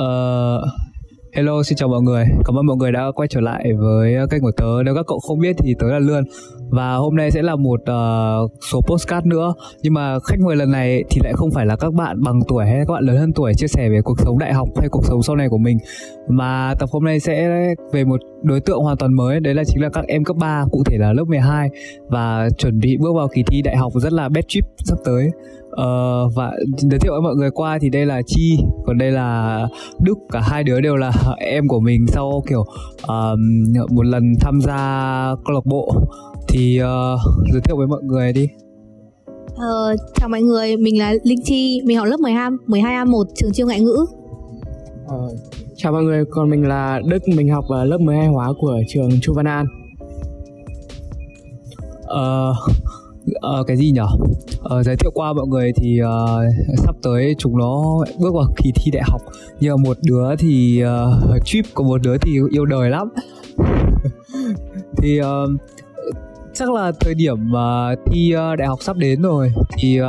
Uh, hello, xin chào mọi người. Cảm ơn mọi người đã quay trở lại với ờ, kênh của tớ. Nếu các cậu không biết thì tớ là Lươn và hôm nay sẽ là một uh, số postcard nữa. Nhưng mà khách mời lần này thì lại không phải là các bạn bằng tuổi hay các bạn lớn hơn tuổi chia sẻ về cuộc sống đại học hay cuộc sống sau này của mình, mà tập hôm nay sẽ về một đối tượng hoàn toàn mới. Đấy là chính là các em cấp 3, cụ thể là lớp 12 và chuẩn bị bước vào kỳ thi đại học rất là bad trip sắp tới uh, và giới thiệu với mọi người qua thì đây là chi còn đây là đức cả hai đứa đều là em của mình sau kiểu uh, một lần tham gia câu lạc bộ thì uh, giới thiệu với mọi người đi Ờ, chào mọi người, mình là Linh Chi, mình học lớp 12, 12A1 trường chuyên ngoại ngữ. Ờ, chào mọi người, còn mình là Đức, mình học ở lớp 12 hóa của trường Chu Văn An. Ờ, uh, Ờ, cái gì nhở? Uh, giới thiệu qua mọi người thì uh, sắp tới chúng nó bước vào kỳ thi đại học. Nhưng mà một đứa thì uh, trip của một đứa thì yêu đời lắm. Thì uh, chắc là thời điểm uh, thi uh, đại học sắp đến rồi thì uh,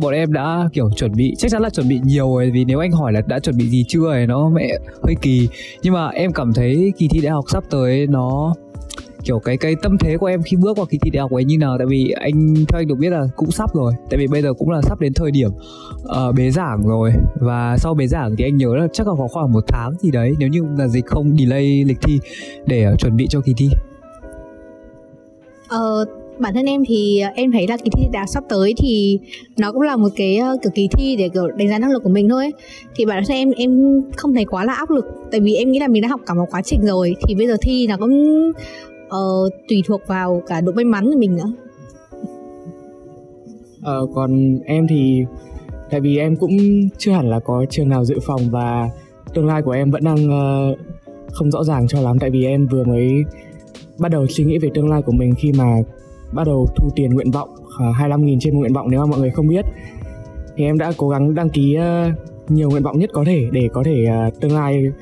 bọn em đã kiểu chuẩn bị chắc chắn là chuẩn bị nhiều rồi. Vì nếu anh hỏi là đã chuẩn bị gì chưa thì nó mẹ hơi kỳ. Nhưng mà em cảm thấy kỳ thi đại học sắp tới nó kiểu cái cái tâm thế của em khi bước vào kỳ thi đại học ấy như nào? Tại vì anh theo anh được biết là cũng sắp rồi. Tại vì bây giờ cũng là sắp đến thời điểm uh, bế giảng rồi. Và sau bế giảng thì anh nhớ là chắc là có khoảng một tháng gì đấy nếu như là dịch không delay lịch thi để uh, chuẩn bị cho kỳ thi. Ờ, bản thân em thì em thấy là kỳ thi đại học sắp tới thì nó cũng là một cái ờ, kiểu kỳ thi để kiểu đánh giá năng lực của mình thôi ấy. thì bản thân em em không thấy quá là áp lực. Tại vì em nghĩ là mình đã học cả một quá trình rồi thì bây giờ thi nó cũng uh, tùy thuộc vào cả độ may mắn của mình nữa. Ờ, còn em thì tại vì em cũng chưa hẳn là có trường nào dự phòng và tương lai của em vẫn đang uh, không rõ ràng cho lắm. Tại vì em vừa mới bắt đầu suy nghĩ về tương lai của mình khi mà bắt đầu thu tiền nguyện vọng ờ, uh, 25.000 trên một nguyện vọng nếu mà mọi người không biết. Thì em đã cố gắng đăng ký uh, nhiều nguyện vọng nhất có thể để có thể uh, tương lai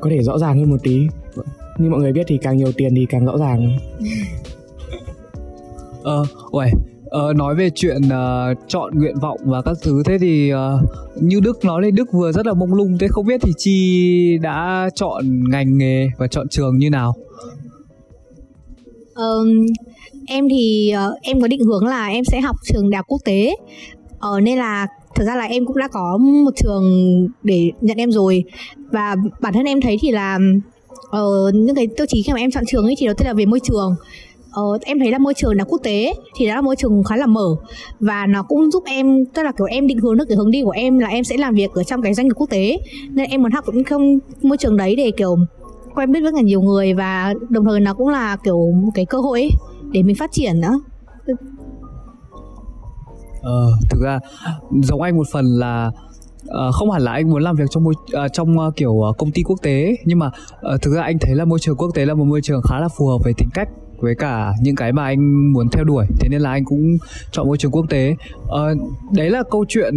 có thể rõ ràng hơn một tí như mọi người biết thì càng nhiều tiền thì càng rõ ràng. Ờ uầy Ờ, nói về chuyện uh, chọn nguyện vọng và các thứ thế thì uh, như Đức nói đây Đức vừa rất là mông lung thế không biết thì Chi đã chọn ngành nghề và chọn trường như nào? Um, em thì uh, em có định hướng là em sẽ học trường đại học quốc tế. Uh, nên là thực ra là em cũng đã có một trường để nhận em rồi. Và bản thân em thấy thì là uh, những cái tiêu chí khi mà em chọn trường ấy thì đầu tiên là về môi trường. Ờ, em thấy là môi trường là quốc tế thì đó là môi trường khá là mở. Và nó cũng giúp em tức là kiểu em định hướng được cái hướng đi của em là em sẽ làm việc ở trong cái doanh nghiệp quốc tế. Nên em muốn học cũng không môi trường đấy để kiểu quen biết với cả nhiều người và đồng thời nó cũng là kiểu một cái cơ hội ấy để mình phát triển nữa. Ờ thực ra giống anh một phần là uh, không hẳn là anh muốn làm việc trong môi uh, trong uh, kiểu uh, công ty quốc tế nhưng mà uh, thực ra anh thấy là môi trường quốc tế là một môi trường khá là phù hợp với tính cách với cả những cái mà anh muốn theo đuổi. Thế nên là anh cũng chọn môi trường quốc tế. Ờ, đấy là câu chuyện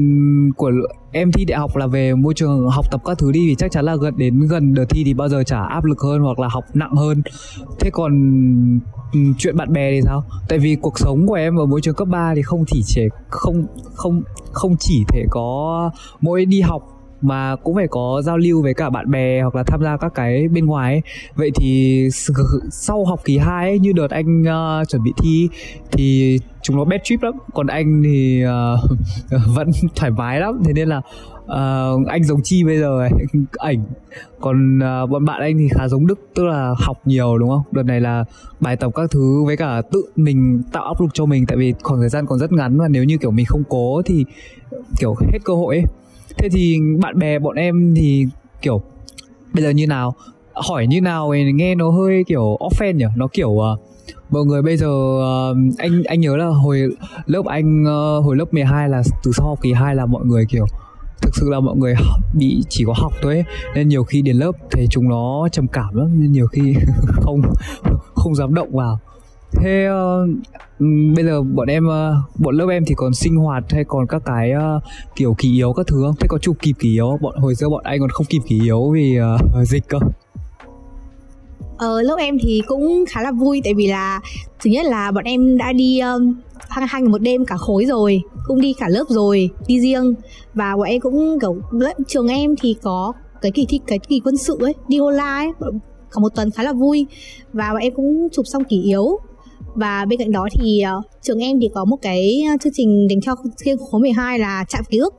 của em thi đại học là về môi trường học tập các thứ đi thì chắc chắn là gần đến gần đợt thi thì bao giờ chả áp lực hơn hoặc là học nặng hơn. Thế còn Ừ, chuyện bạn bè thì sao? Tại vì cuộc sống của em ở môi trường cấp 3 thì không chỉ chỉ không không không chỉ thể có mỗi đi học mà cũng phải có giao lưu với cả bạn bè hoặc là tham gia các cái bên ngoài ấy. vậy thì sau học kỳ 2 ấy, như đợt anh uh, chuẩn bị thi thì chúng nó bad trip lắm. Còn anh thì uh, vẫn thoải mái lắm. Thế nên là uh, anh giống chi bây giờ ảnh. Còn uh, bọn bạn anh thì khá giống đức tức là học nhiều đúng không? Đợt này là bài tập các thứ với cả tự mình tạo áp lực cho mình. Tại vì khoảng thời gian còn rất ngắn và nếu như kiểu mình không cố thì kiểu hết cơ hội ấy thế thì bạn bè bọn em thì kiểu bây giờ như nào? Hỏi như nào thì nghe nó hơi kiểu offend nhỉ? Nó kiểu uh, mọi người bây giờ uh, anh anh nhớ là hồi lớp anh uh, hồi lớp 12 là từ sau học kỳ 2 là mọi người kiểu thực sự là mọi người bị chỉ có học thôi ấy. nên nhiều khi đến lớp thì chúng nó trầm cảm lắm nên nhiều khi không không dám động vào thế uh, bây giờ bọn em uh, bọn lớp em thì còn sinh hoạt hay còn các cái uh, kiểu kỳ yếu các thứ không? Thế có chụp kịp kỳ yếu bọn hồi xưa bọn anh còn không kịp kỳ yếu vì uh, dịch cơ. Ờ, lớp em thì cũng khá là vui tại vì là thứ nhất là bọn em đã đi um, hai hai một đêm cả khối rồi cũng đi cả lớp rồi đi riêng. Và bọn em cũng kiểu lớp trường em thì có cái kỳ thi cái kỳ quân sự ấy đi Hola ấy có một tuần khá là vui. Và bọn em cũng chụp xong kỷ yếu và bên cạnh đó thì uh, trường em thì có một cái ờ, chương trình dành cho riêng khối 12 là chạm ký ức.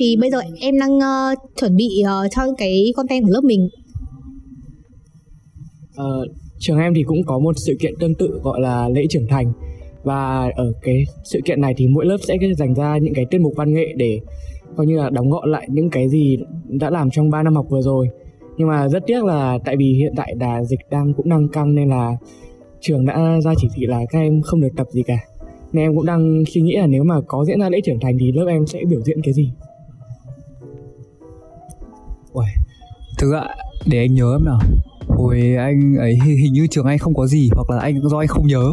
Thì bây giờ em đang uh, chuẩn bị uh, cho cái content của lớp mình. Uh, trường em thì cũng có một sự kiện tương tự gọi là lễ trưởng thành. Và ở cái sự kiện này thì mỗi lớp sẽ dành ra những cái tiết mục văn nghệ để coi như là đóng gọn lại những cái gì đã làm trong 3 năm học vừa rồi. Nhưng mà rất tiếc là tại vì hiện tại đà dịch đang cũng đang căng nên là trường đã ra chỉ thị là các em không được tập gì cả. Nên em cũng đang suy nghĩ là nếu mà có diễn ra lễ trưởng thành thì lớp em sẽ biểu diễn cái gì? Uầy, thực ạ để anh nhớ em nào. Hồi anh ấy hình như trường anh không có gì hoặc là anh do anh không nhớ.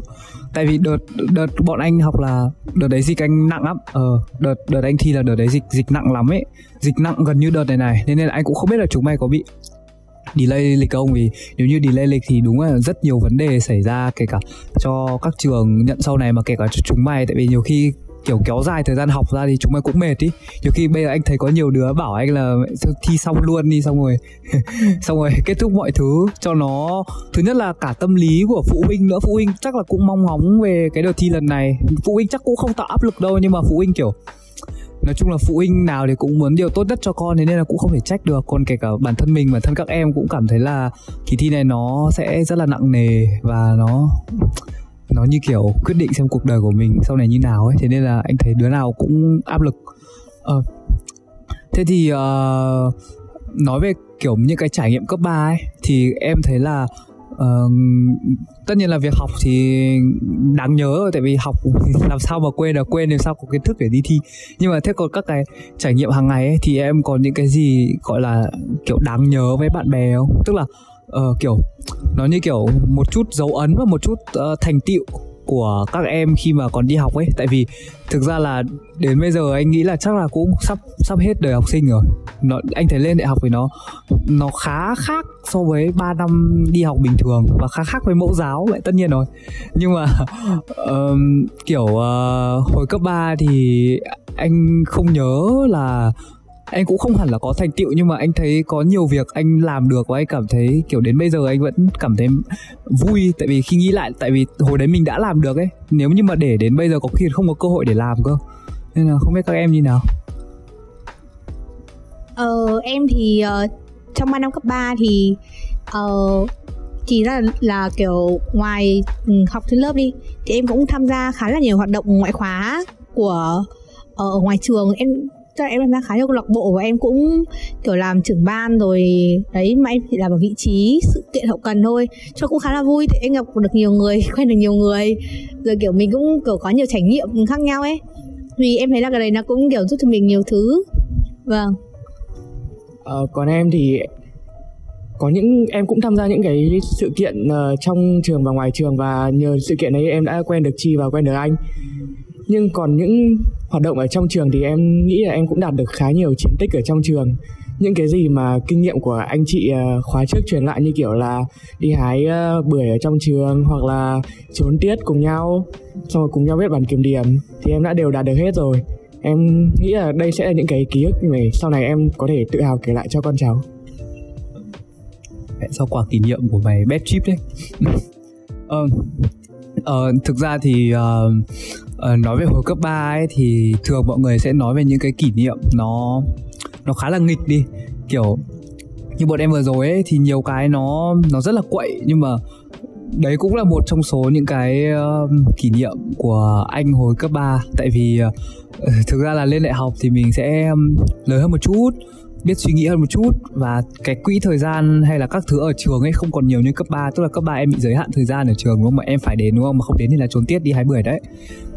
Tại vì đợt đợt bọn anh học là đợt đấy dịch anh nặng lắm. Ờ đợt đợt anh thi là đợt đấy dịch dịch nặng lắm ấy. Dịch nặng gần như đợt này này nên là anh cũng không biết là chúng mày có bị delay lịch không? Vì nếu như delay lịch thì đúng là rất nhiều vấn đề xảy ra, kể cả cho các trường nhận sau này mà kể cả cho chúng mày. Tại vì nhiều khi kiểu kéo dài thời gian học ra thì chúng mày cũng mệt ý. Nhiều khi bây giờ anh thấy có nhiều đứa bảo anh là thi xong luôn đi, xong rồi xong rồi kết thúc mọi thứ cho nó. Thứ nhất là cả tâm lý của phụ huynh nữa. Phụ huynh chắc là cũng mong ngóng về cái đợt thi lần này. Phụ huynh chắc cũng không tạo áp lực đâu, nhưng mà phụ huynh kiểu nói chung là phụ huynh nào thì cũng muốn điều tốt nhất cho con thế nên là cũng không thể trách được. Còn kể cả bản thân mình bản thân các em cũng cảm thấy là kỳ thi này nó sẽ rất là nặng nề và nó nó như kiểu quyết định xem cuộc đời của mình sau này như nào ấy. Thế nên là anh thấy đứa nào cũng áp lực. Ờ, thế thì uh, nói về kiểu những cái trải nghiệm cấp 3 ấy thì em thấy là uh, tất nhiên là việc học thì đáng nhớ rồi tại vì học làm sao mà quên được quên làm sao có kiến thức để đi thi. Nhưng mà thế còn các cái trải nghiệm hàng ngày ấy thì em còn những cái gì gọi là kiểu đáng nhớ với bạn bè không? Tức là uh, kiểu nó như kiểu một chút dấu ấn và một chút uh, thành tựu của các em khi mà còn đi học ấy. Tại vì thực ra là đến bây giờ anh nghĩ là chắc là cũng sắp sắp hết đời học sinh rồi. Nó anh thấy lên đại học thì nó nó khá khác so với 3 năm đi học bình thường và khá khác với mẫu giáo lại tất nhiên rồi. Nhưng mà um, kiểu uh, hồi cấp 3 thì anh không nhớ là anh cũng không hẳn là có thành tựu nhưng mà anh thấy có nhiều việc anh làm được và anh cảm thấy kiểu đến bây giờ anh vẫn cảm thấy vui. Tại vì khi nghĩ lại tại vì hồi đấy mình đã làm được ấy. Nếu như mà để đến bây giờ có khi không có cơ hội để làm cơ. Nên là không biết các em như nào. Ờ em thì uh, trong 3 năm cấp 3 thì uh, chỉ ra là, là kiểu ngoài ừ, học trên lớp đi thì em cũng tham gia khá là nhiều hoạt động ngoại khóa của ờ, ở ngoài trường. Em cho là em tham gia khá nhiều câu lạc bộ và em cũng kiểu làm trưởng ban rồi. Đấy mà em chỉ làm ở vị trí sự kiện hậu cần thôi. Cho cũng khá là vui thì em gặp được nhiều người quen được nhiều người. Rồi kiểu mình cũng kiểu có nhiều trải nghiệm khác nhau ấy. Vì em thấy là cái này nó cũng kiểu giúp cho mình nhiều thứ. Vâng. Ờ, còn em thì có những em cũng tham gia những cái sự kiện uh, trong trường và ngoài trường và nhờ sự kiện ấy em đã quen được chi và quen được anh nhưng còn những hoạt động ở trong trường thì em nghĩ là em cũng đạt được khá nhiều chiến tích ở trong trường. Những cái gì mà kinh nghiệm của anh chị ờ, khóa trước truyền lại như kiểu là đi hái ờ, bưởi ở trong trường hoặc là trốn tiết cùng nhau xong rồi cùng nhau viết bản kiểm điểm thì em đã đều đạt được hết rồi. Em nghĩ là đây sẽ là những cái ký ức mà sau này em có thể tự hào kể lại cho con cháu. Sau sao quà kỷ niệm của mày bad trip đấy. Ờ, uh, thực ra thì uh, uh, nói về hồi cấp 3 ấy thì thường mọi người sẽ nói về những cái kỷ niệm nó nó khá là nghịch đi. Kiểu như bọn em vừa rồi ấy thì nhiều cái nó nó rất là quậy. Nhưng mà đấy cũng là một trong số những cái uh, kỷ niệm của anh hồi cấp 3 tại vì uh, thực ra là lên đại học thì mình sẽ um, lớn hơn một chút biết suy nghĩ hơn một chút và cái quỹ thời gian hay là các thứ ở trường ấy không còn nhiều như cấp 3 tức là cấp 3 em bị giới hạn thời gian ở trường đúng không? Mà em phải đến đúng không? Mà không đến thì là trốn tiết đi hái bưởi đấy.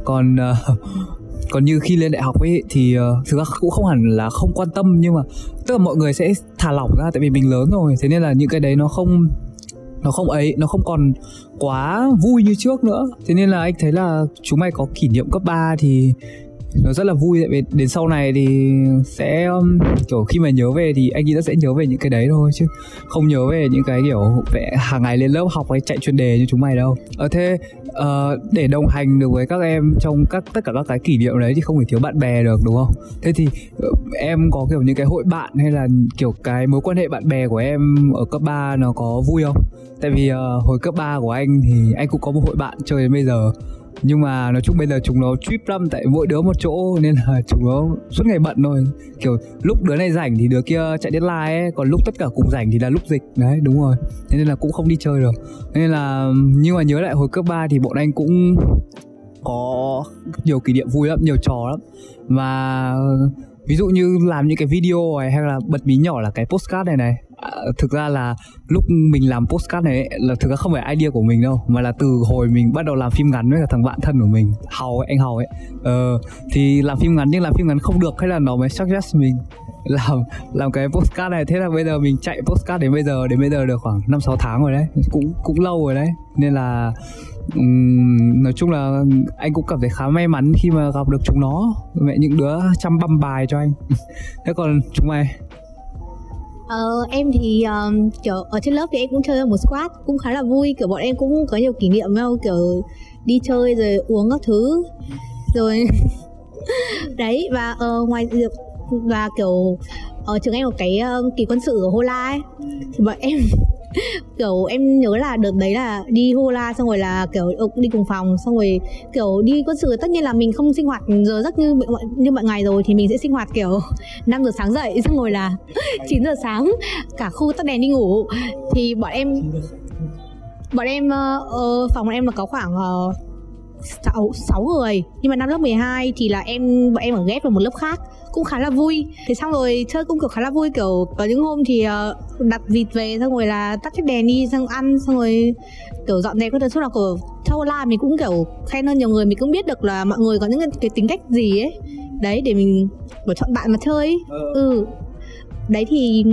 Còn uh, còn như khi lên đại học ấy thì uh, thực ra cũng không hẳn là không quan tâm nhưng mà tức là mọi người sẽ thả lỏng ra tại vì mình lớn rồi. Thế nên là những cái đấy nó không nó không ấy nó không còn quá vui như trước nữa. Thế nên là anh thấy là chúng mày có kỷ niệm cấp 3 thì nó rất là vui tại vì đến sau này thì sẽ um, kiểu khi mà nhớ về thì anh nghĩ nó sẽ nhớ về những cái đấy thôi chứ không nhớ về những cái kiểu vẽ hàng ngày lên lớp học hay chạy chuyên đề như chúng mày đâu. Ở thế uh, để đồng hành được với các em trong các tất cả các cái kỷ niệm đấy thì không thể thiếu bạn bè được đúng không? Thế thì uh, em có kiểu những cái hội bạn hay là kiểu cái mối quan hệ bạn bè của em ở cấp 3 nó có vui không? Tại vì uh, hồi cấp 3 của anh thì anh cũng có một hội bạn chơi đến bây giờ nhưng mà nói chung bây giờ chúng nó trip lắm, tại mỗi đứa một chỗ, nên là chúng nó suốt ngày bận thôi. Kiểu lúc đứa này rảnh thì đứa kia chạy deadline ấy, còn lúc tất cả cùng rảnh thì là lúc dịch. Đấy, đúng rồi. Thế nên là cũng không đi chơi được. Nên là, nhưng mà nhớ lại hồi cấp 3 thì bọn anh cũng có nhiều kỷ niệm vui lắm, nhiều trò lắm. Và ví dụ như làm những cái video này, hay là bật mí nhỏ là cái postcard này này thực ra là lúc mình làm postcard này ấy, là thực ra không phải idea của mình đâu mà là từ hồi mình bắt đầu làm phim ngắn với cả thằng bạn thân của mình hầu ấy, anh hầu ấy. Ờ, thì làm phim ngắn nhưng làm phim ngắn không được hay là nó mới suggest mình làm làm cái postcard này. Thế là bây giờ mình chạy postcard đến bây giờ đến bây giờ được khoảng năm sáu tháng rồi đấy cũng cũng lâu rồi đấy. Nên là um, nói chung là anh cũng cảm thấy khá may mắn khi mà gặp được chúng nó. Mẹ những đứa chăm băm bài cho anh. Thế còn chúng mày? Ờ, em thì um, kiểu ở trên lớp thì em cũng chơi một squad cũng khá là vui kiểu bọn em cũng có nhiều kỷ niệm nhau kiểu đi chơi rồi uống các thứ. Rồi đấy và uh, ngoài và kiểu ở trường em có cái uh, kỳ quân sự ở Hola ấy thì bọn em kiểu em nhớ là đợt đấy là đi Hola xong rồi là kiểu ừ, đi cùng phòng xong rồi kiểu đi quân sự. Tất nhiên là mình không sinh hoạt giờ giấc như như mọi ngày rồi thì mình sẽ sinh hoạt kiểu 5 giờ sáng dậy xong rồi là 9 giờ sáng cả khu tắt đèn đi ngủ. Thì bọn em bọn em uh, phòng bọn em là có khoảng uh, 6, 6 người nhưng mà năm lớp 12 thì là em bọn em ở ghép vào một lớp khác cũng khá là vui. Thế xong rồi chơi cũng kiểu khá là vui kiểu có những hôm thì uh, đặt vịt về xong rồi là tắt chiếc đèn đi xong ăn xong rồi kiểu dọn dẹp cái thứ. Suốt là kiểu sau la mình cũng kiểu khen hơn nhiều người. Mình cũng biết được là mọi người có những cái, cái tính cách gì ấy. Đấy để mình kiểu chọn bạn mà chơi ờ. ừ. Đấy thì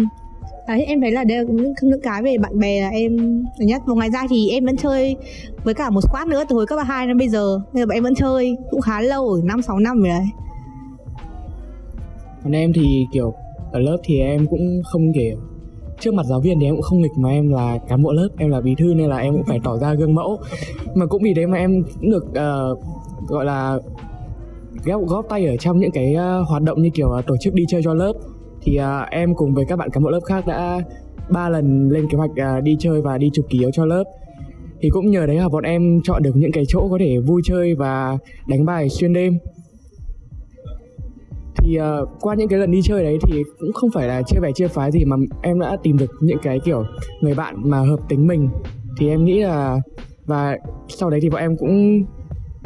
đấy em thấy là đây là những, những cái về bạn bè là em nhất. Một ngoài ra thì em vẫn chơi với cả một squad nữa từ hồi cấp hai đến bây giờ. Bây giờ em vẫn chơi cũng khá lâu rồi năm sáu năm rồi đấy còn em thì kiểu ở lớp thì em cũng không kiểu trước mặt giáo viên thì em cũng không nghịch mà em là cán bộ lớp em là bí thư nên là em cũng phải tỏ ra gương mẫu. Mà cũng vì thế mà em cũng được uh, gọi là góp góp tay ở trong những cái uh, hoạt động như kiểu uh, tổ chức đi chơi cho lớp. Thì uh, em cùng với các bạn cán bộ lớp khác đã ba lần lên kế hoạch uh, đi chơi và đi chụp ký yếu cho lớp. Thì cũng nhờ đấy là bọn em chọn được những cái chỗ có thể vui chơi và đánh bài xuyên đêm thì uh, qua những cái lần đi chơi đấy thì cũng không phải là chia bè chia phái gì mà em đã tìm được những cái kiểu người bạn mà hợp tính mình. Thì em nghĩ là và sau đấy thì bọn em cũng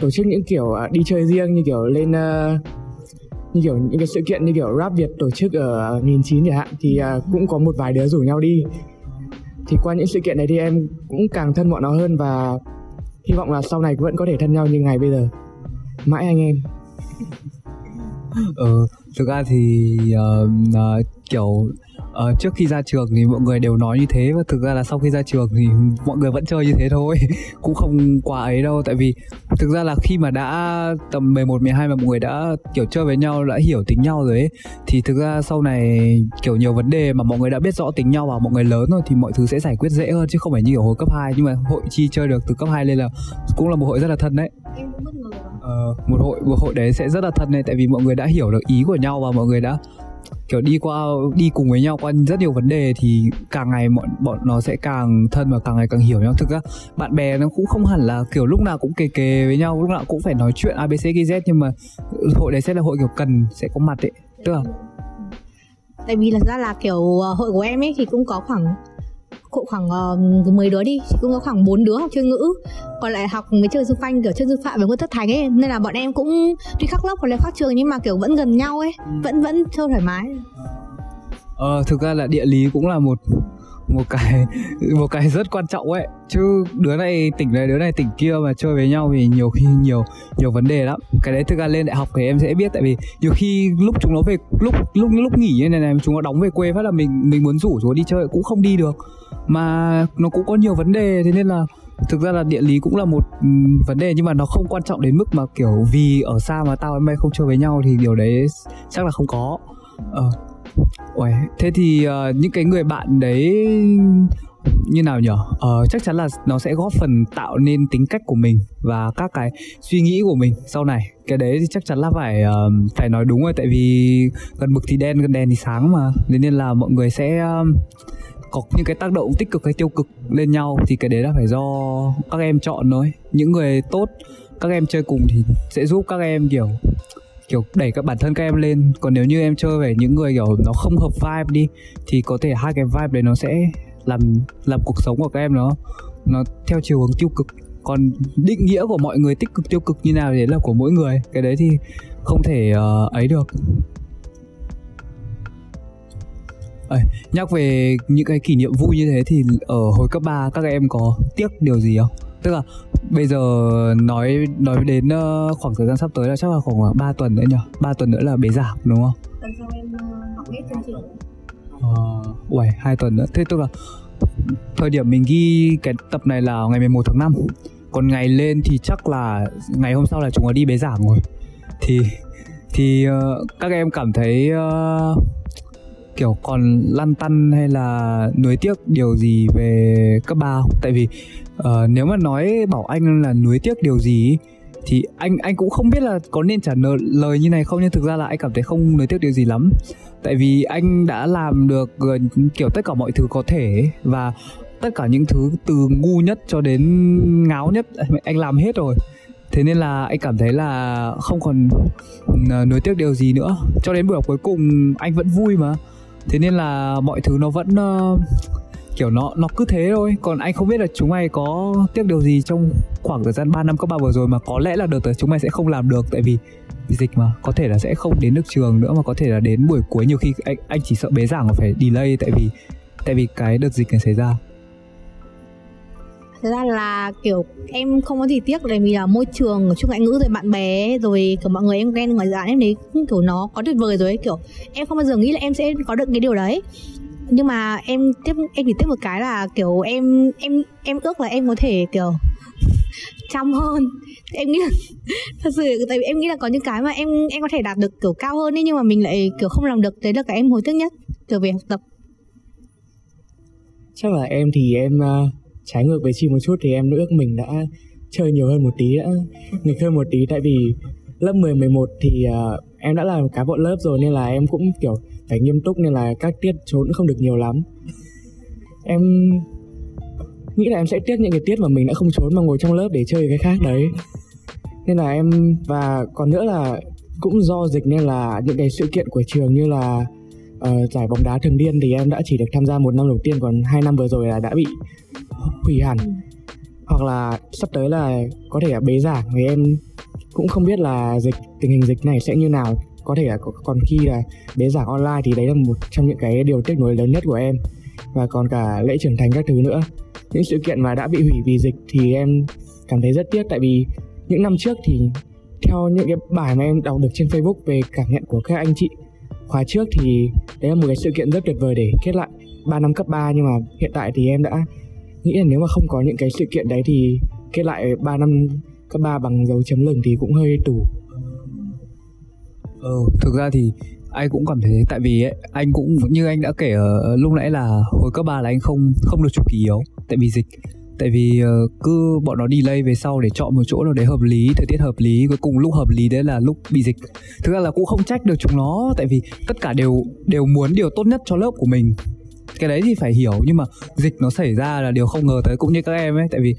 tổ chức những kiểu uh, đi chơi riêng như kiểu lên uh, như kiểu những cái sự kiện như kiểu rap Việt tổ chức ở nghìn chín chẳng hạn thì uh, cũng có một vài đứa rủ nhau đi. Thì qua những sự kiện này thì em cũng càng thân bọn nó hơn và hy vọng là sau này vẫn có thể thân nhau như ngày bây giờ. Mãi anh em ừ, thực ra thì uh, uh, kiểu uh, trước khi ra trường thì mọi người đều nói như thế và thực ra là sau khi ra trường thì mọi người vẫn chơi như thế thôi. Cũng không quá ấy đâu tại vì thực ra là khi mà đã tầm 11 12 mà mọi người đã kiểu chơi với nhau đã hiểu tính nhau rồi ấy thì thực ra sau này kiểu nhiều vấn đề mà mọi người đã biết rõ tính nhau và mọi người lớn rồi thì mọi thứ sẽ giải quyết dễ hơn chứ không phải như ở hồi cấp 2 nhưng mà hội chi chơi được từ cấp 2 lên là cũng là một hội rất là thân đấy. Em cũng bất Ờ, một hội một hội đấy sẽ rất là thân này tại vì mọi người đã hiểu được ý của nhau và mọi người đã, kiểu, đi qua, đi cùng với nhau qua rất nhiều vấn đề thì càng ngày bọn bọn nó sẽ càng thân và càng ngày càng hiểu nhau. Thực ra, bạn bè nó cũng không hẳn là, kiểu, lúc nào cũng kề kề với nhau, lúc nào cũng phải nói chuyện abc gz nhưng mà hội đấy sẽ là hội, kiểu, cần sẽ có mặt ấy. Tức là tại vì là ra là, kiểu ờ, hội của em ấy thì cũng có khoảng cũng khoảng uh, mấy đứa đi cũng có khoảng bốn đứa học chuyên ngữ. Còn lại học mấy chơi sư phanh kiểu chơi sư phạm với nguyễn tất thành ấy. Nên là bọn em cũng tuy khác lớp hoặc là khác trường nhưng mà kiểu vẫn gần nhau ấy. Vẫn vẫn chơi thoải mái. Ờ thực ra là địa lý cũng là một một cái một cái rất quan trọng ấy. Chứ đứa này tỉnh này, đứa này tỉnh kia mà chơi với nhau thì nhiều khi nhiều nhiều vấn đề lắm. Cái đấy thực ra lên đại học thì em sẽ biết, tại vì nhiều khi lúc chúng nó về, lúc lúc lúc nghỉ như này này, chúng nó đóng về quê phát là mình mình muốn rủ chúng nó đi chơi cũng không đi được. Mà nó cũng có nhiều vấn đề, thế nên là thực ra là địa lý cũng là một vấn đề nhưng mà nó không quan trọng đến mức mà kiểu vì ở xa mà tao em mày không chơi với nhau thì điều đấy chắc là không có. Ờ. Uầy, thế thì uh, những cái người bạn đấy như nào nhở? Ờ, chắc chắn là nó sẽ góp phần tạo nên tính cách của mình và các cái suy nghĩ của mình sau này. Cái đấy thì chắc chắn là phải uh, phải nói đúng rồi tại vì gần mực thì đen gần đèn thì sáng mà. Nên là mọi người sẽ uh, có những cái tác động tích cực hay tiêu cực lên nhau thì cái đấy là phải do các em chọn thôi. Những người tốt các em chơi cùng thì sẽ giúp các em kiểu kiểu đẩy các bản thân các em lên. Còn nếu như em chơi về những người kiểu nó không hợp vibe đi thì có thể hai cái vibe đấy nó sẽ làm làm cuộc sống của các em nó nó theo chiều hướng tiêu cực. Còn định nghĩa của mọi người tích cực tiêu cực như nào thì đấy là của mỗi người. Cái đấy thì không thể uh, ấy được. À, nhắc về những cái kỷ niệm vui như thế thì ở hồi cấp 3 các em có tiếc điều gì không? Tức là bây giờ nói nói đến uh, khoảng thời gian sắp tới là chắc là khoảng 3 tuần nữa nhỉ? 3 tuần nữa là bế giảng đúng không? Tuần sau em uh, học hết chương trình. Uh, uầy hai tuần nữa. Thế tức là thời điểm mình ghi cái tập này là ngày 11 tháng 5 còn ngày lên thì chắc là ngày hôm sau là chúng nó đi bế giảng rồi thì thì uh, các em cảm thấy uh, kiểu còn lăn tăn hay là nuối tiếc điều gì về cấp ba không? Tại vì Ờ, nếu mà nói bảo anh là nuối tiếc điều gì thì anh anh cũng không biết là có nên trả lời như này không nhưng thực ra là anh cảm thấy không nuối tiếc điều gì lắm. Tại vì anh đã làm được uh, kiểu tất cả mọi thứ có thể và tất cả những thứ từ ngu nhất cho đến ngáo nhất à, anh làm hết rồi. Thế nên là anh cảm thấy là không còn ờ, nuối tiếc điều gì nữa. Cho đến buổi học cuối cùng anh vẫn vui mà. Thế nên là mọi thứ nó vẫn uh, kiểu nó nó cứ thế thôi. Còn anh không biết là chúng mày có tiếc điều gì trong khoảng thời gian 3 năm cấp ba vừa rồi mà có lẽ là đợt tới chúng mày sẽ không làm được, tại vì dịch mà, có thể là sẽ không đến được trường nữa, mà có thể là đến buổi cuối nhiều khi anh anh chỉ sợ bế giảng mà phải delay, tại vì tại vì cái đợt dịch này xảy ra. Thật ra là, kiểu, em không có gì tiếc, tại vì là môi trường chung ngoại ngữ rồi, bạn bè rồi, kiểu, mọi người em quen ngoài dạng em thấy kiểu nó có tuyệt vời rồi ấy. Kiểu, em không bao giờ nghĩ là em sẽ có được cái điều đấy nhưng mà em tiếp em chỉ tiếp một cái là kiểu em em em ước là em có thể kiểu chăm hơn. Em nghĩ là thật sự tại vì em nghĩ là có những cái mà em em có thể đạt được kiểu cao hơn ấy nhưng mà mình lại kiểu không làm được. Đấy là cái em hối tiếc nhất kiểu về học tập. Chắc là em thì em uh, trái ngược với chị một chút thì em ước mình đã chơi nhiều hơn một tí đã nghịch hơn một tí. Tại vì lớp 10 11 thì uh, em đã là cá bộ lớp rồi nên là em cũng kiểu phải nghiêm túc nên là các tiết trốn không được nhiều lắm. Em nghĩ là em sẽ tiếc những cái tiết mà mình đã không trốn mà ngồi trong lớp để chơi cái khác đấy. Nên là em và còn nữa là cũng do dịch nên là những cái sự kiện của trường như là uh, giải bóng đá thường điên thì em đã chỉ được tham gia một năm đầu tiên còn hai năm vừa rồi là đã bị hủy hẳn. Hoặc là sắp tới là có thể là bế giảng thì em cũng không biết là dịch tình hình dịch này sẽ như nào có thể là còn khi là bế giảng online thì đấy là một trong những cái điều tiếc nuối lớn nhất của em. Và còn cả lễ trưởng thành các thứ nữa. Những sự kiện mà đã bị hủy vì dịch thì em cảm thấy rất tiếc tại vì những năm trước thì theo những cái bài mà em đọc được trên Facebook về cảm nhận của các anh chị, khóa trước thì đấy là một cái sự kiện rất tuyệt vời để kết lại 3 năm cấp 3 nhưng mà hiện tại thì em đã nghĩ là nếu mà không có những cái sự kiện đấy thì kết lại 3 năm cấp 3 bằng dấu chấm lửng thì cũng hơi tủ ừ thực ra thì anh cũng cảm thấy thế. Tại vì ấy, anh cũng như anh đã kể ở lúc nãy là hồi cấp 3 là anh không không được chụp kỳ yếu tại vì dịch. Tại vì uh, cứ bọn nó delay về sau để chọn một chỗ nào đấy hợp lý thời tiết hợp lý cuối cùng lúc hợp lý đấy là lúc bị dịch. Thực ra là cũng không trách được chúng nó tại vì tất cả đều đều muốn điều tốt nhất cho lớp của mình. Cái đấy thì phải hiểu nhưng mà dịch nó xảy ra là điều không ngờ tới cũng như các em ấy. Tại vì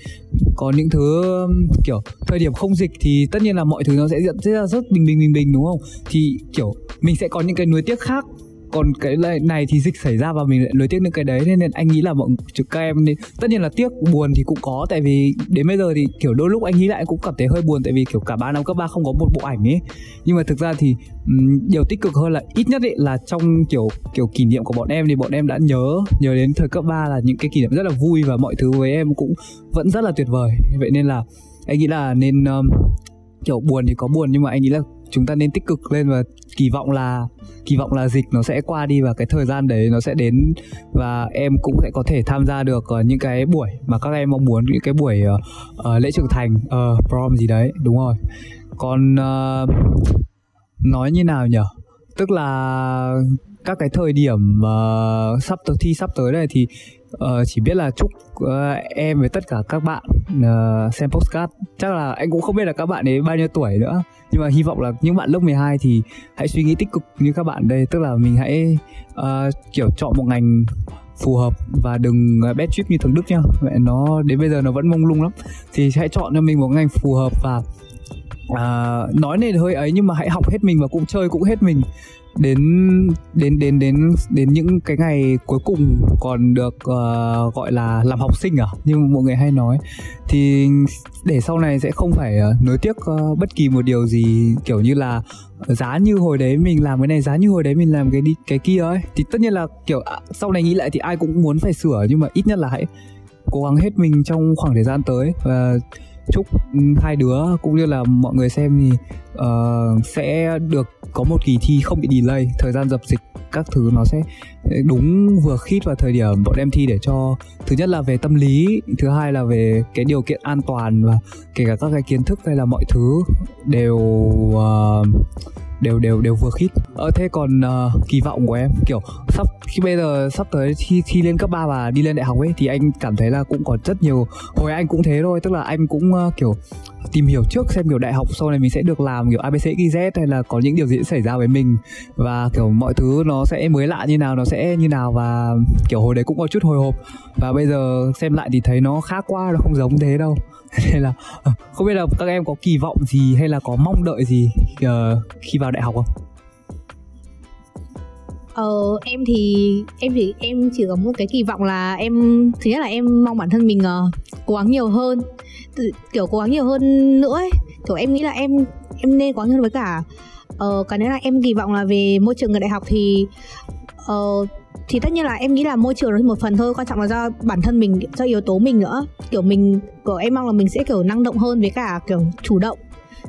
có những thứ um, kiểu, thời điểm không dịch thì tất nhiên là mọi thứ nó sẽ diễn ra rất bình bình bình bình, đúng không? Thì, kiểu, mình sẽ có những cái nuối tiếc khác còn cái này thì dịch xảy ra và mình lại nuối tiếc những cái đấy nên, nên anh nghĩ là mọi các em nên tất nhiên là tiếc buồn thì cũng có tại vì đến bây giờ thì kiểu đôi lúc anh nghĩ lại cũng cảm thấy hơi buồn tại vì kiểu cả ba năm cấp ba không có một bộ ảnh ấy. Nhưng mà thực ra thì um, điều tích cực hơn là ít nhất ấy là trong kiểu kiểu kỷ niệm của bọn em thì bọn em đã nhớ nhớ đến thời cấp 3 là những cái kỷ niệm rất là vui và mọi thứ với em cũng vẫn rất là tuyệt vời. Vậy nên là anh nghĩ là nên um, kiểu buồn thì có buồn nhưng mà anh nghĩ là chúng ta nên tích cực lên và kỳ vọng là kỳ vọng là dịch nó sẽ qua đi và cái thời gian đấy nó sẽ đến và em cũng sẽ có thể tham gia được uh, những cái buổi mà các em mong muốn những cái buổi uh, uh, lễ trưởng thành uh, prom gì đấy đúng rồi. Còn uh, nói như nào nhở? Tức là các cái thời điểm uh, sắp tới thi sắp tới này thì uh, chỉ biết là chúc uh, em với tất cả các bạn uh, xem postcard chắc là anh cũng không biết là các bạn ấy bao nhiêu tuổi nữa nhưng mà hy vọng là những bạn lớp 12 thì hãy suy nghĩ tích cực như các bạn đây. Tức là mình hãy uh, kiểu chọn một ngành phù hợp và đừng ờ, bad trip như thằng Đức nhá. Mẹ nó đến bây giờ nó vẫn mông lung lắm. Thì hãy chọn cho mình một ngành phù hợp và à, nói nên hơi ấy nhưng mà hãy học hết mình và cũng chơi cũng hết mình đến đến đến đến đến những cái ngày cuối cùng còn được uh, gọi là làm học sinh à như mọi người hay nói. Thì để sau này sẽ không phải uh, nối tiếc uh, bất kỳ một điều gì kiểu như là giá như hồi đấy mình làm cái này giá như hồi đấy mình làm cái đi cái kia ấy. Thì tất nhiên là kiểu à, sau này nghĩ lại thì ai cũng muốn phải sửa nhưng mà ít nhất là hãy cố gắng hết mình trong khoảng thời gian tới. Và chúc hai đứa cũng như là mọi người xem thì uh, sẽ được có một kỳ thi không bị delay thời gian dập dịch các thứ nó sẽ ờ, đúng vừa khít vào thời điểm bọn em thi để cho thứ nhất là về tâm lý thứ hai là về cái điều kiện an toàn và kể cả các cái kiến thức hay là mọi thứ đều uh, đều đều đều vừa khít. Ờ thế còn uh, kỳ vọng của em kiểu sắp khi bây giờ sắp tới thi thi lên cấp 3 và đi lên đại học ấy thì anh cảm thấy là cũng còn rất nhiều hồi anh cũng thế thôi tức là anh cũng uh, kiểu tìm hiểu trước xem kiểu đại học sau này mình sẽ được làm kiểu abc Z hay là có những điều gì sẽ xảy ra với mình. Và kiểu mọi thứ nó sẽ mới lạ như nào nó sẽ như nào và kiểu hồi đấy cũng có chút hồi hộp. Và bây giờ xem lại thì thấy nó khác quá nó không giống thế đâu. nên là ờ, không biết là các em có kỳ vọng gì hay là có mong đợi gì uh, khi vào đại học không Ờ, em thì em thì em chỉ có một cái kỳ vọng là em thứ nhất là em mong bản thân mình uh, cố gắng nhiều hơn kiểu cố gắng nhiều hơn nữa ấy. kiểu em nghĩ là em em nên cố gắng hơn với cả uh, cái nữa là em kỳ vọng là về môi trường người đại học thì uh, thì tất nhiên là em nghĩ là môi trường là một phần thôi quan trọng là do bản thân mình do yếu tố mình nữa. Kiểu mình của em mong là mình sẽ kiểu năng động hơn với cả kiểu chủ động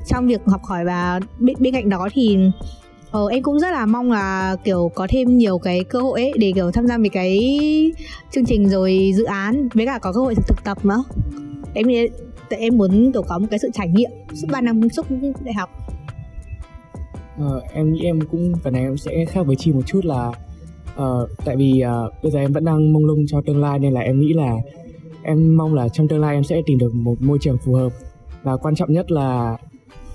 trong việc học hỏi và bên, bên cạnh đó thì Ờ, em cũng rất là mong là kiểu có thêm nhiều cái cơ hội ấy để kiểu tham gia về cái chương trình rồi dự án với cả có cơ hội thực, tập nữa. Em em muốn kiểu có một cái sự trải nghiệm suốt 3 năm suốt đại học. Ờ, em nghĩ em cũng phần này em sẽ khác với chị một chút là uh, tại vì uh, bây giờ em vẫn đang mông lung cho tương lai nên là em nghĩ là em mong là trong tương lai em sẽ tìm được một môi trường phù hợp. Và quan trọng nhất là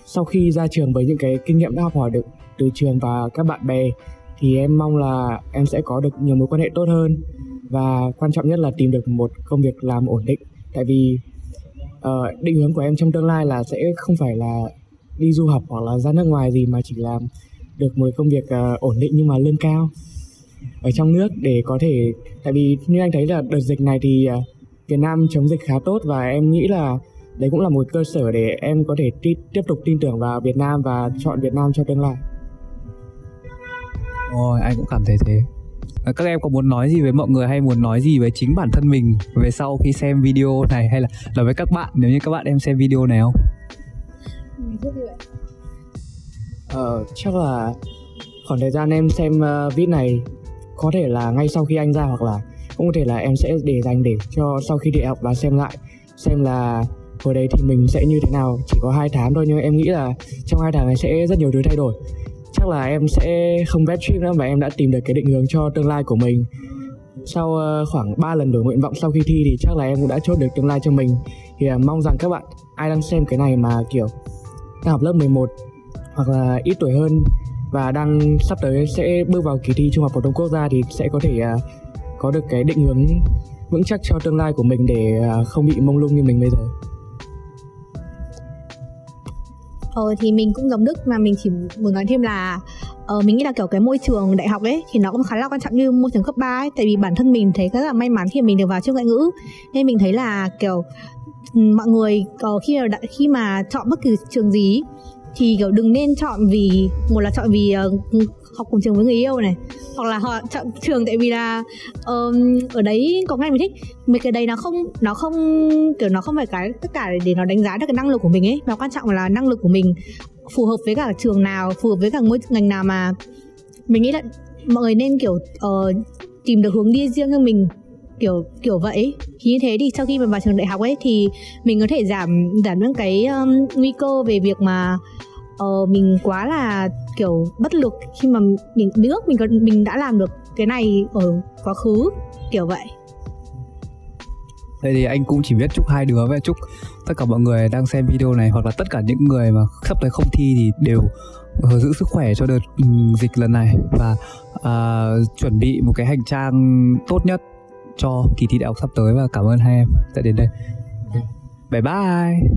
sau khi ra trường với những cái kinh nghiệm đã học hỏi được từ trường và các bạn bè thì em mong là em sẽ có được nhiều mối quan hệ tốt hơn. Và quan trọng nhất là tìm được một công việc làm ổn định. Tại vì uh, định hướng của em trong tương lai là sẽ không phải là đi du học hoặc là ra nước ngoài gì mà chỉ làm được một công việc uh, ổn định nhưng mà lương cao ở trong nước để có thể tại vì như anh thấy là đợt dịch này thì uh, Việt Nam chống dịch khá tốt và em nghĩ là đấy cũng là một cơ sở để em có thể t- tiếp tục tin tưởng vào Việt Nam và chọn Việt Nam cho tương lai. Ôi, anh cũng cảm thấy thế. À, các em có muốn nói gì với mọi người hay muốn nói gì với chính bản thân mình về sau khi xem video này hay là là với các bạn nếu như các bạn em xem video này không? Ờ, chắc là khoảng thời gian em xem uh, vid này có thể là ngay sau khi anh ra hoặc là cũng có thể là em sẽ để dành để cho sau khi đi học và xem lại, xem là hồi đấy thì mình sẽ như thế nào. Chỉ có hai tháng thôi nhưng em nghĩ là trong hai tháng này sẽ rất nhiều thứ thay đổi. Chắc là em sẽ không bad trip nữa và em đã tìm được cái định hướng cho tương lai của mình. Sau ờ, khoảng 3 lần đổi nguyện vọng sau khi thi thì chắc là em cũng đã chốt được tương lai cho mình. Thì ờ, mong rằng các bạn, ai đang xem cái này mà, kiểu, đang học lớp 11 hoặc là ít tuổi hơn và đang sắp tới sẽ bước vào kỳ thi trung học phổ thông quốc gia thì sẽ có thể uh, có được cái định hướng vững chắc cho tương lai của mình để uh, không bị mông lung như mình bây giờ. Ờ thì mình cũng giống Đức mà mình chỉ muốn nói thêm là ờ, mình nghĩ là kiểu cái môi trường đại học ấy thì nó cũng khá là quan trọng như môi trường cấp 3 ấy tại vì bản thân mình thấy rất là may mắn khi mình được vào trường ngoại ngữ nên mình thấy là kiểu mọi người có khi mà khi mà chọn bất kỳ trường gì thì kiểu đừng nên chọn vì một là chọn vì uh, học cùng trường với người yêu này hoặc là họ chọn trường tại vì là um, ở đấy có ngành mình thích. Mấy cái đấy nó không nó không kiểu nó không phải cái tất cả để nó đánh giá được cái năng lực của mình ấy. Mà quan trọng là năng lực của mình phù hợp với cả trường nào phù hợp với cả ngôi ngành nào mà mình nghĩ là mọi người nên kiểu uh, tìm được hướng đi riêng cho mình kiểu kiểu vậy. Thì như thế thì sau khi mà vào trường đại học ấy thì mình có thể giảm giảm những cái um, nguy cơ về việc mà uh, mình quá là kiểu bất lực khi mà mình nước mình mình đã làm được cái này ở quá khứ kiểu vậy. Thế thì anh cũng chỉ biết chúc hai đứa và chúc tất cả mọi người đang xem video này hoặc là tất cả những người mà sắp tới không thi thì đều ờ, giữ sức khỏe cho đợt dịch lần này và uh, chuẩn bị một cái hành trang tốt nhất cho kỳ thi đại học sắp tới và cảm ơn hai em đã đến đây. Bye bye.